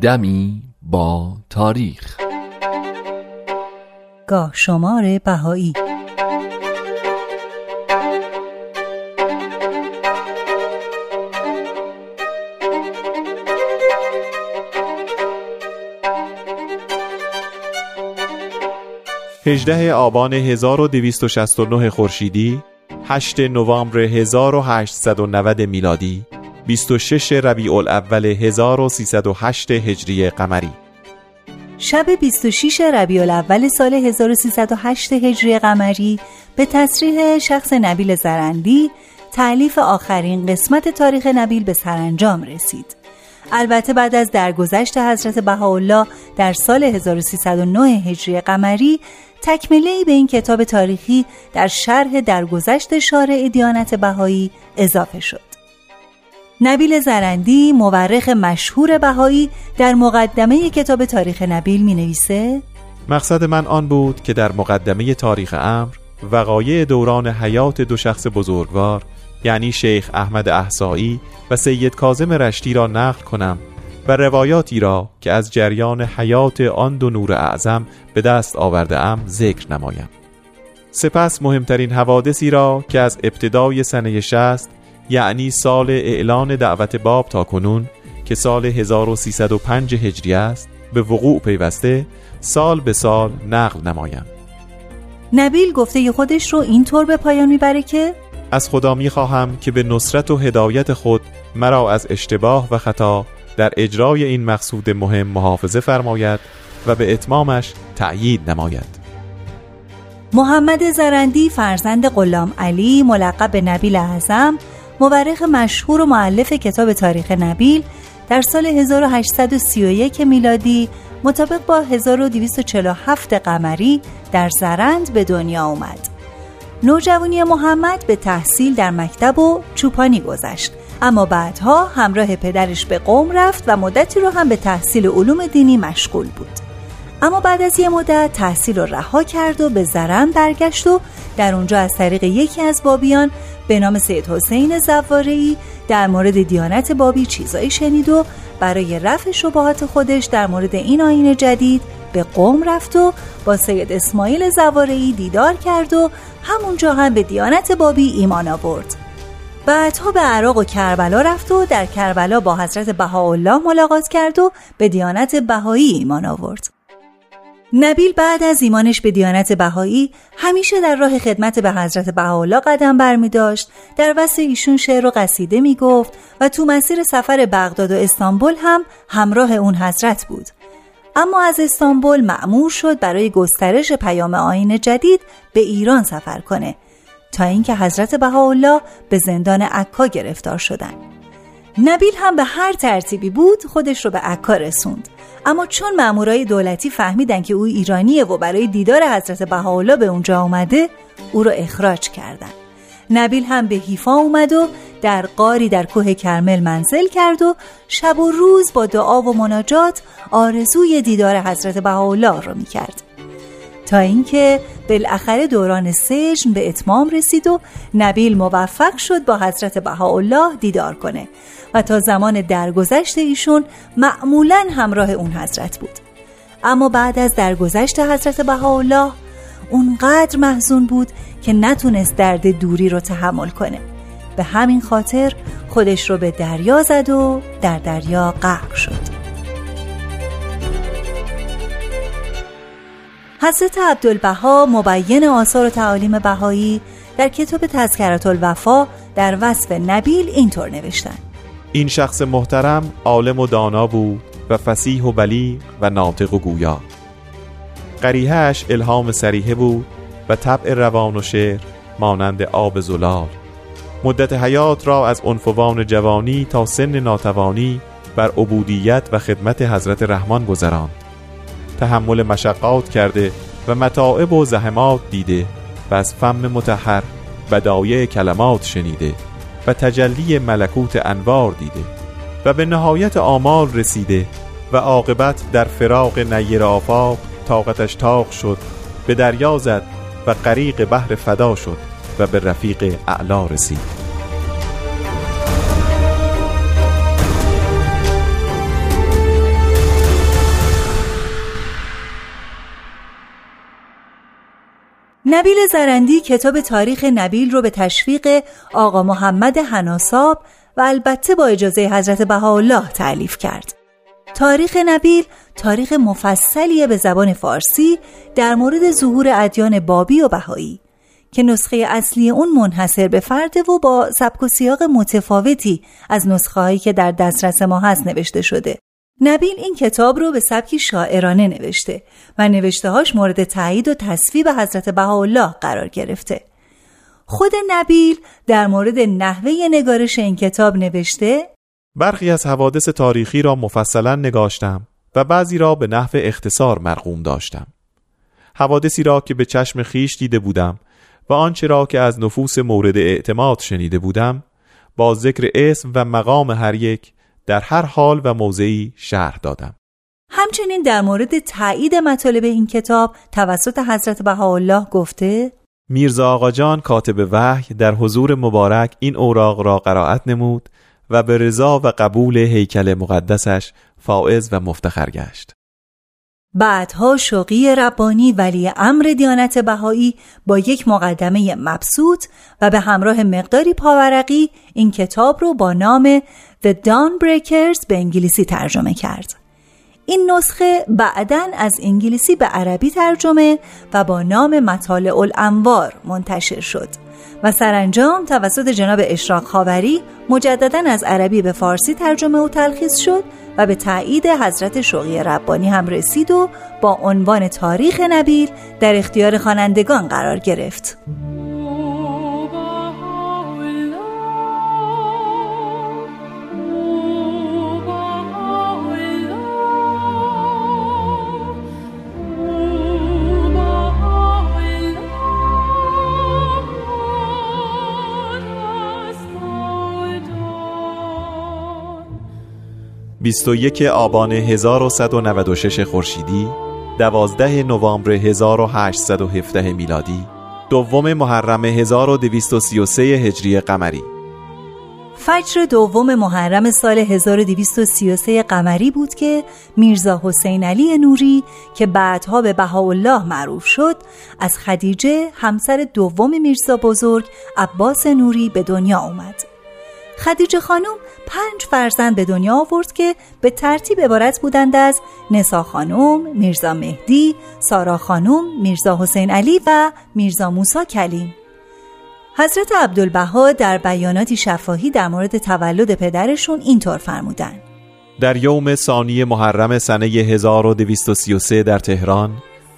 دمی با تاریخ. گاه شمار بهایی. هجده آبان 1269 خورشیدی 8 نوامبر 1890 میلادی 26 ربیع الاول 1308 هجری قمری شب 26 ربیع الاول سال 1308 هجری قمری به تصریح شخص نبیل زرندی تعلیف آخرین قسمت تاریخ نبیل به سرانجام رسید. البته بعد از درگذشت حضرت بهاءالله در سال 1309 هجری قمری تکمله به این کتاب تاریخی در شرح درگذشت شارع دیانت بهایی اضافه شد. نبیل زرندی مورخ مشهور بهایی در مقدمه کتاب تاریخ نبیل می نویسه مقصد من آن بود که در مقدمه تاریخ امر وقایع دوران حیات دو شخص بزرگوار یعنی شیخ احمد احسایی و سید کازم رشتی را نقل کنم و روایاتی را که از جریان حیات آن دو نور اعظم به دست آورده ام ذکر نمایم. سپس مهمترین حوادثی را که از ابتدای سنه شست یعنی سال اعلان دعوت باب تا کنون که سال 1305 هجری است به وقوع پیوسته سال به سال نقل نمایم. نبیل گفته خودش رو اینطور به پایان می‌بره که از خدا می‌خواهم که به نصرت و هدایت خود مرا از اشتباه و خطا در اجرای این مقصود مهم محافظه فرماید و به اتمامش تأیید نماید. محمد زرندی فرزند غلام علی ملقب به نبیل اعظم مورخ مشهور و معلف کتاب تاریخ نبیل در سال 1831 میلادی مطابق با 1247 قمری در زرند به دنیا اومد. نوجوانی محمد به تحصیل در مکتب و چوپانی گذشت اما بعدها همراه پدرش به قوم رفت و مدتی رو هم به تحصیل علوم دینی مشغول بود. اما بعد از یه مدت تحصیل رو رها کرد و به زرند برگشت و در اونجا از طریق یکی از بابیان به نام سید حسین زوارعی در مورد دیانت بابی چیزایی شنید و برای رفع شبهات خودش در مورد این آین جدید به قوم رفت و با سید اسماعیل زوارعی دیدار کرد و همونجا هم به دیانت بابی ایمان آورد. بعدها به عراق و کربلا رفت و در کربلا با حضرت بهاءالله ملاقات کرد و به دیانت بهایی ایمان آورد. نبیل بعد از ایمانش به دیانت بهایی همیشه در راه خدمت به حضرت بهاءالله قدم بر می داشت در وسط ایشون شعر و قصیده می گفت و تو مسیر سفر بغداد و استانبول هم همراه اون حضرت بود اما از استانبول معمور شد برای گسترش پیام آین جدید به ایران سفر کنه تا اینکه حضرت بهاءالله به زندان عکا گرفتار شدند. نبیل هم به هر ترتیبی بود خودش رو به عکا رسوند. اما چون مامورای دولتی فهمیدن که او ایرانیه و برای دیدار حضرت بهاءالله به اونجا آمده او رو اخراج کردن. نبیل هم به حیفا اومد و در قاری در کوه کرمل منزل کرد و شب و روز با دعا و مناجات آرزوی دیدار حضرت بهاءالله رو می‌کرد. تا اینکه بالاخره دوران سجن به اتمام رسید و نبیل موفق شد با حضرت بهاءالله دیدار کنه و تا زمان درگذشت ایشون معمولا همراه اون حضرت بود. اما بعد از درگذشت حضرت بهاءالله اونقدر محزون بود که نتونست درد دوری رو تحمل کنه. به همین خاطر خودش رو به دریا زد و در دریا غرق شد. حضرت عبدالبها مبین آثار و تعالیم بهایی در کتاب تذکرات الوفا در وصف نبیل اینطور نوشتن. این شخص محترم عالم و دانا بود و فسیح و بلیغ و ناطق و گویا. قریهش الهام سریحه بود و طبع روان و شعر مانند آب زلال. مدت حیات را از عنفوان جوانی تا سن ناتوانی بر عبودیت و خدمت حضرت رحمان گذراند. تحمل مشقات کرده و متاعب و زحمات دیده و از فم متحر بدایع کلمات شنیده و تجلی ملکوت انوار دیده و به نهایت آمال رسیده و عاقبت در فراق نیر آفاق طاقتش تاق شد به دریا زد و غریق بحر فدا شد و به رفیق اعلا رسید. نبیل زرندی کتاب تاریخ نبیل رو به تشویق آقا محمد حناساب و البته با اجازه حضرت بهاءالله تعلیف کرد. تاریخ نبیل تاریخ مفصلیه به زبان فارسی در مورد ظهور ادیان بابی و بهایی که نسخه اصلی اون منحصر به فرده و با سبک و سیاق متفاوتی از نسخه هایی که در دسترس ما هست نوشته شده. نبیل این کتاب رو به سبکی شاعرانه نوشته و نوشتههاش مورد تایید و تصویب حضرت بهاءالله قرار گرفته. خود نبیل در مورد نحوه نگارش این کتاب نوشته برخی از حوادث تاریخی را مفصلا نگاشتم و بعضی را به نحو اختصار مرقوم داشتم. حوادثی را که به چشم خیش دیده بودم و آنچه را که از نفوس مورد اعتماد شنیده بودم با ذکر اسم و مقام هر یک در هر حال و موضعی شرح دادم. همچنین در مورد تایید مطالب این کتاب توسط حضرت بهاءالله گفته میرزا آقا جان کاتب وحی در حضور مبارک این اوراق را قرائت نمود و به رضا و قبول هیکل مقدسش فائز و مفتخر گشت. بعدها شوقی ربانی ولی امر دیانت بهایی با یک مقدمه مبسوط و به همراه مقداری پاورقی این کتاب رو با نام The Dawn Breakers به انگلیسی ترجمه کرد. این نسخه بعدا از انگلیسی به عربی ترجمه و با نام مطالع الانوار منتشر شد و سرانجام توسط جناب اشراق خاوری مجددا از عربی به فارسی ترجمه و تلخیص شد و به تایید حضرت شوقی ربانی هم رسید و با عنوان تاریخ نبیل در اختیار خوانندگان قرار گرفت. یک آبان 1196 خورشیدی 12 نوامبر 1817 میلادی دوم محرم 1233 هجری قمری. فجر دوم محرم سال 1233 قمری بود که میرزا حسین علی نوری که بعدها به بهاءالله معروف شد از خدیجه همسر دوم میرزا بزرگ عباس نوری به دنیا اومد. خدیجه خانم پنج فرزند به دنیا آورد که به ترتیب عبارت بودند از نسا خانم، میرزا مهدی، سارا خانم، میرزا حسین علی و میرزا موسا کلیم. حضرت عبدالبها در بیاناتی شفاهی در مورد تولد پدرشون اینطور فرمودن در یوم ثانی محرم سنه 1233 در تهران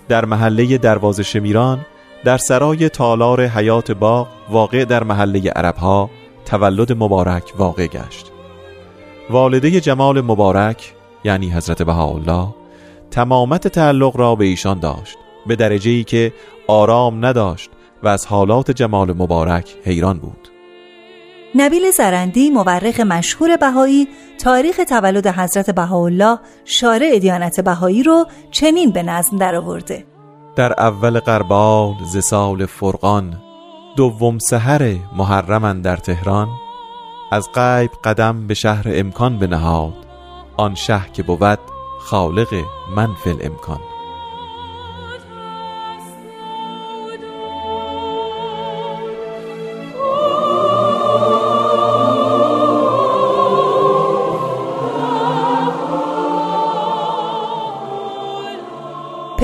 در محله دروازه شمیران در سرای تالار حیات باغ واقع در محله عربها تولد مبارک واقع گشت والده جمال مبارک یعنی حضرت بهاءالله تمامت تعلق را به ایشان داشت به درجه ای که آرام نداشت و از حالات جمال مبارک حیران بود. نبیل زرندی مورخ مشهور بهایی تاریخ تولد حضرت بهاءالله شارع دیانت بهایی رو چنین به نظم درآورده. در اول قربال ز سال فرقان دوم سحر محرمن در تهران از غیب قدم به شهر امکان بنهاد. آن شه که بود خالق من فی الامکان.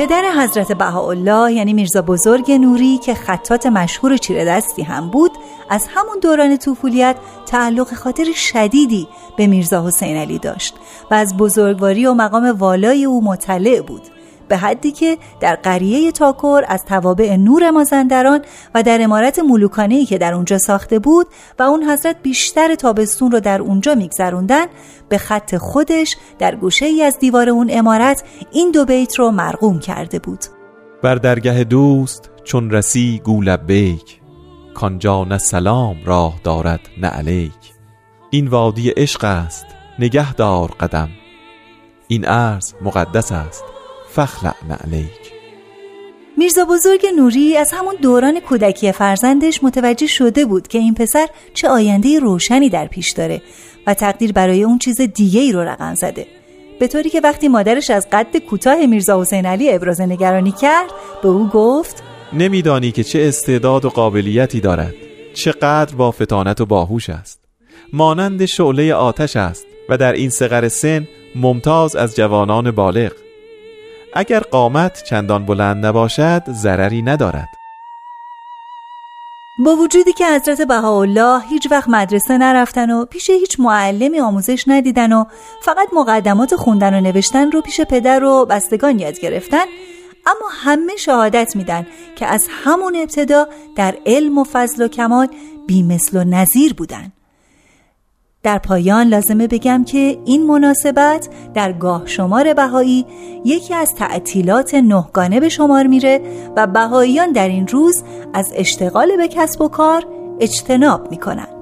پدر حضرت بهاءالله یعنی میرزا بزرگ نوری که خطات مشهور چیره دستی هم بود از همون دوران طفولیت تعلق خاطر شدیدی به میرزا حسین علی داشت و از بزرگواری و مقام والای او مطلع بود. به حدی که در قریه تاکور از توابع نور مازندران و در امارت ملوکانهی که در اونجا ساخته بود و اون حضرت بیشتر تابستون رو در اونجا میگذروندن به خط خودش در گوشه ای از دیوار اون امارت این دو بیت رو مرقوم کرده بود. بر درگه دوست چون رسی گو لبیک کانجا نه سلام راه دارد نه علیک. این وادی عشق است نگه دار قدم. این عرض مقدس است. فخلع علیک. میرزا بزرگ نوری از همون دوران کودکی فرزندش متوجه شده بود که این پسر چه آینده روشنی در پیش داره و تقدیر برای اون چیز دیگه ای رو رقم زده. به طوری که وقتی مادرش از قد کوتاه میرزا حسین علی ابراز نگرانی کرد به او گفت نمیدانی که چه استعداد و قابلیتی دارد. چقدر با فتانت و باهوش است. مانند شعله آتش است و در این سقر سن ممتاز از جوانان بالغ. اگر قامت چندان بلند نباشد ضرری ندارد. با وجودی که حضرت بهاءالله هیچ وقت مدرسه نرفتن و پیش هیچ معلمی آموزش ندیدن و فقط مقدمات خوندن و نوشتن رو پیش پدر و بستگان یاد گرفتن اما همه شهادت میدن که از همون ابتدا در علم و فضل و کمال بیمثل و نظیر بودن. در پایان لازمه بگم که این مناسبت در گاه شمار بهایی یکی از تعطیلات نهگانه به شمار میره و بهاییان در این روز از اشتغال به کسب و کار اجتناب می‌کنن